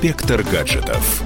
Инспектор гаджетов.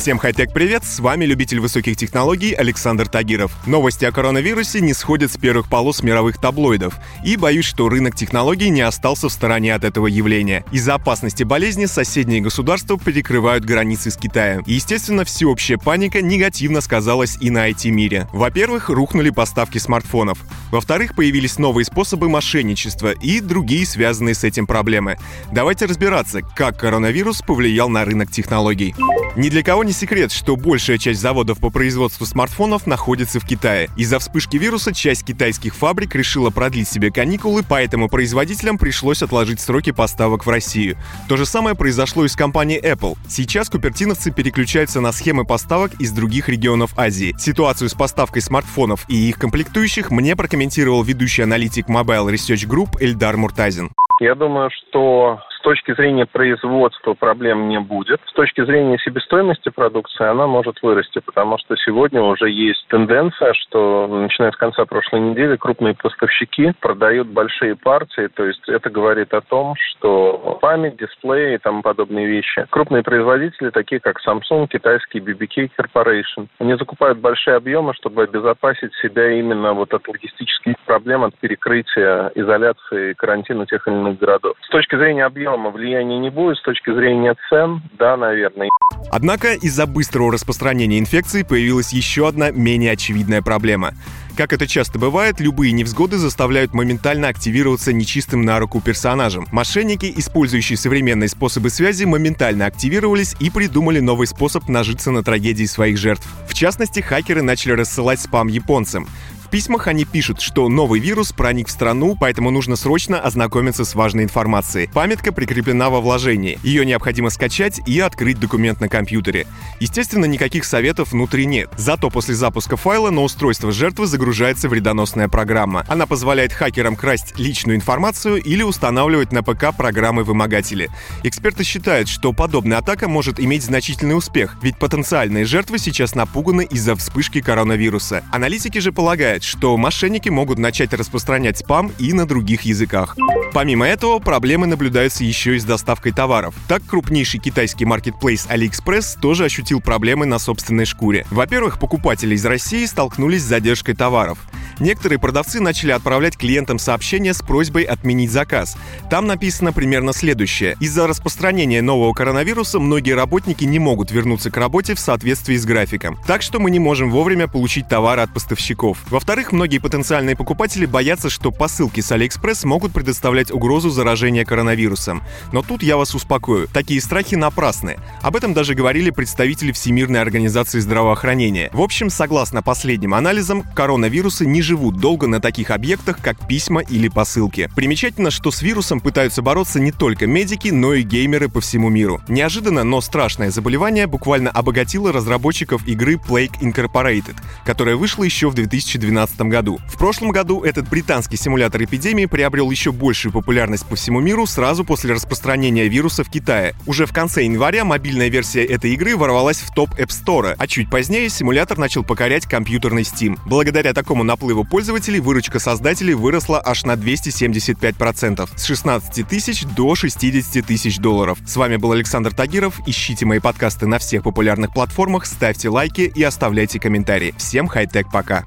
Всем хай-тек привет, с вами любитель высоких технологий Александр Тагиров. Новости о коронавирусе не сходят с первых полос мировых таблоидов, и боюсь, что рынок технологий не остался в стороне от этого явления. Из-за опасности болезни соседние государства перекрывают границы с Китаем. И, естественно, всеобщая паника негативно сказалась и на IT-мире. Во-первых, рухнули поставки смартфонов. Во-вторых, появились новые способы мошенничества и другие связанные с этим проблемы. Давайте разбираться, как коронавирус повлиял на рынок технологий. Ни для кого не секрет, что большая часть заводов по производству смартфонов находится в Китае. Из-за вспышки вируса часть китайских фабрик решила продлить себе каникулы, поэтому производителям пришлось отложить сроки поставок в Россию. То же самое произошло и с компанией Apple. Сейчас купертиновцы переключаются на схемы поставок из других регионов Азии. Ситуацию с поставкой смартфонов и их комплектующих мне прокомментировал ведущий аналитик Mobile Research Group Эльдар Муртазин. Я думаю, что с точки зрения производства проблем не будет. С точки зрения себестоимости продукции она может вырасти, потому что сегодня уже есть тенденция, что начиная с конца прошлой недели крупные поставщики продают большие партии, то есть это говорит о том, что память, дисплеи и тому подобные вещи. Крупные производители, такие как Samsung, китайский BBK Corporation, они закупают большие объемы, чтобы обезопасить себя именно вот от логистических проблем, от перекрытия, изоляции, карантина тех или иных городов. С точки зрения объема объема влияния не будет. С точки зрения цен, да, наверное. Однако из-за быстрого распространения инфекции появилась еще одна менее очевидная проблема. Как это часто бывает, любые невзгоды заставляют моментально активироваться нечистым на руку персонажем. Мошенники, использующие современные способы связи, моментально активировались и придумали новый способ нажиться на трагедии своих жертв. В частности, хакеры начали рассылать спам японцам письмах они пишут, что новый вирус проник в страну, поэтому нужно срочно ознакомиться с важной информацией. Памятка прикреплена во вложении. Ее необходимо скачать и открыть документ на компьютере. Естественно, никаких советов внутри нет. Зато после запуска файла на устройство жертвы загружается вредоносная программа. Она позволяет хакерам красть личную информацию или устанавливать на ПК программы-вымогатели. Эксперты считают, что подобная атака может иметь значительный успех, ведь потенциальные жертвы сейчас напуганы из-за вспышки коронавируса. Аналитики же полагают, добавляет, что мошенники могут начать распространять спам и на других языках. Помимо этого, проблемы наблюдаются еще и с доставкой товаров. Так, крупнейший китайский маркетплейс AliExpress тоже ощутил проблемы на собственной шкуре. Во-первых, покупатели из России столкнулись с задержкой товаров. Некоторые продавцы начали отправлять клиентам сообщения с просьбой отменить заказ. Там написано примерно следующее. Из-за распространения нового коронавируса многие работники не могут вернуться к работе в соответствии с графиком. Так что мы не можем вовремя получить товары от поставщиков. Во-вторых, многие потенциальные покупатели боятся, что посылки с AliExpress могут предоставлять угрозу заражения коронавирусом. Но тут я вас успокою. Такие страхи напрасны. Об этом даже говорили представители Всемирной организации здравоохранения. В общем, согласно последним анализам, коронавирусы не живут долго на таких объектах, как письма или посылки. Примечательно, что с вирусом пытаются бороться не только медики, но и геймеры по всему миру. Неожиданно, но страшное заболевание буквально обогатило разработчиков игры Plague Incorporated, которая вышла еще в 2012 году. В прошлом году этот британский симулятор эпидемии приобрел еще большую популярность по всему миру сразу после распространения вируса в Китае. Уже в конце января мобильная версия этой игры ворвалась в топ App Store, а чуть позднее симулятор начал покорять компьютерный Steam. Благодаря такому наплыву его пользователей выручка создателей выросла аж на 275%, с 16 тысяч до 60 тысяч долларов. С вами был Александр Тагиров. Ищите мои подкасты на всех популярных платформах, ставьте лайки и оставляйте комментарии. Всем хай-тек пока.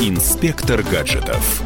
Инспектор гаджетов.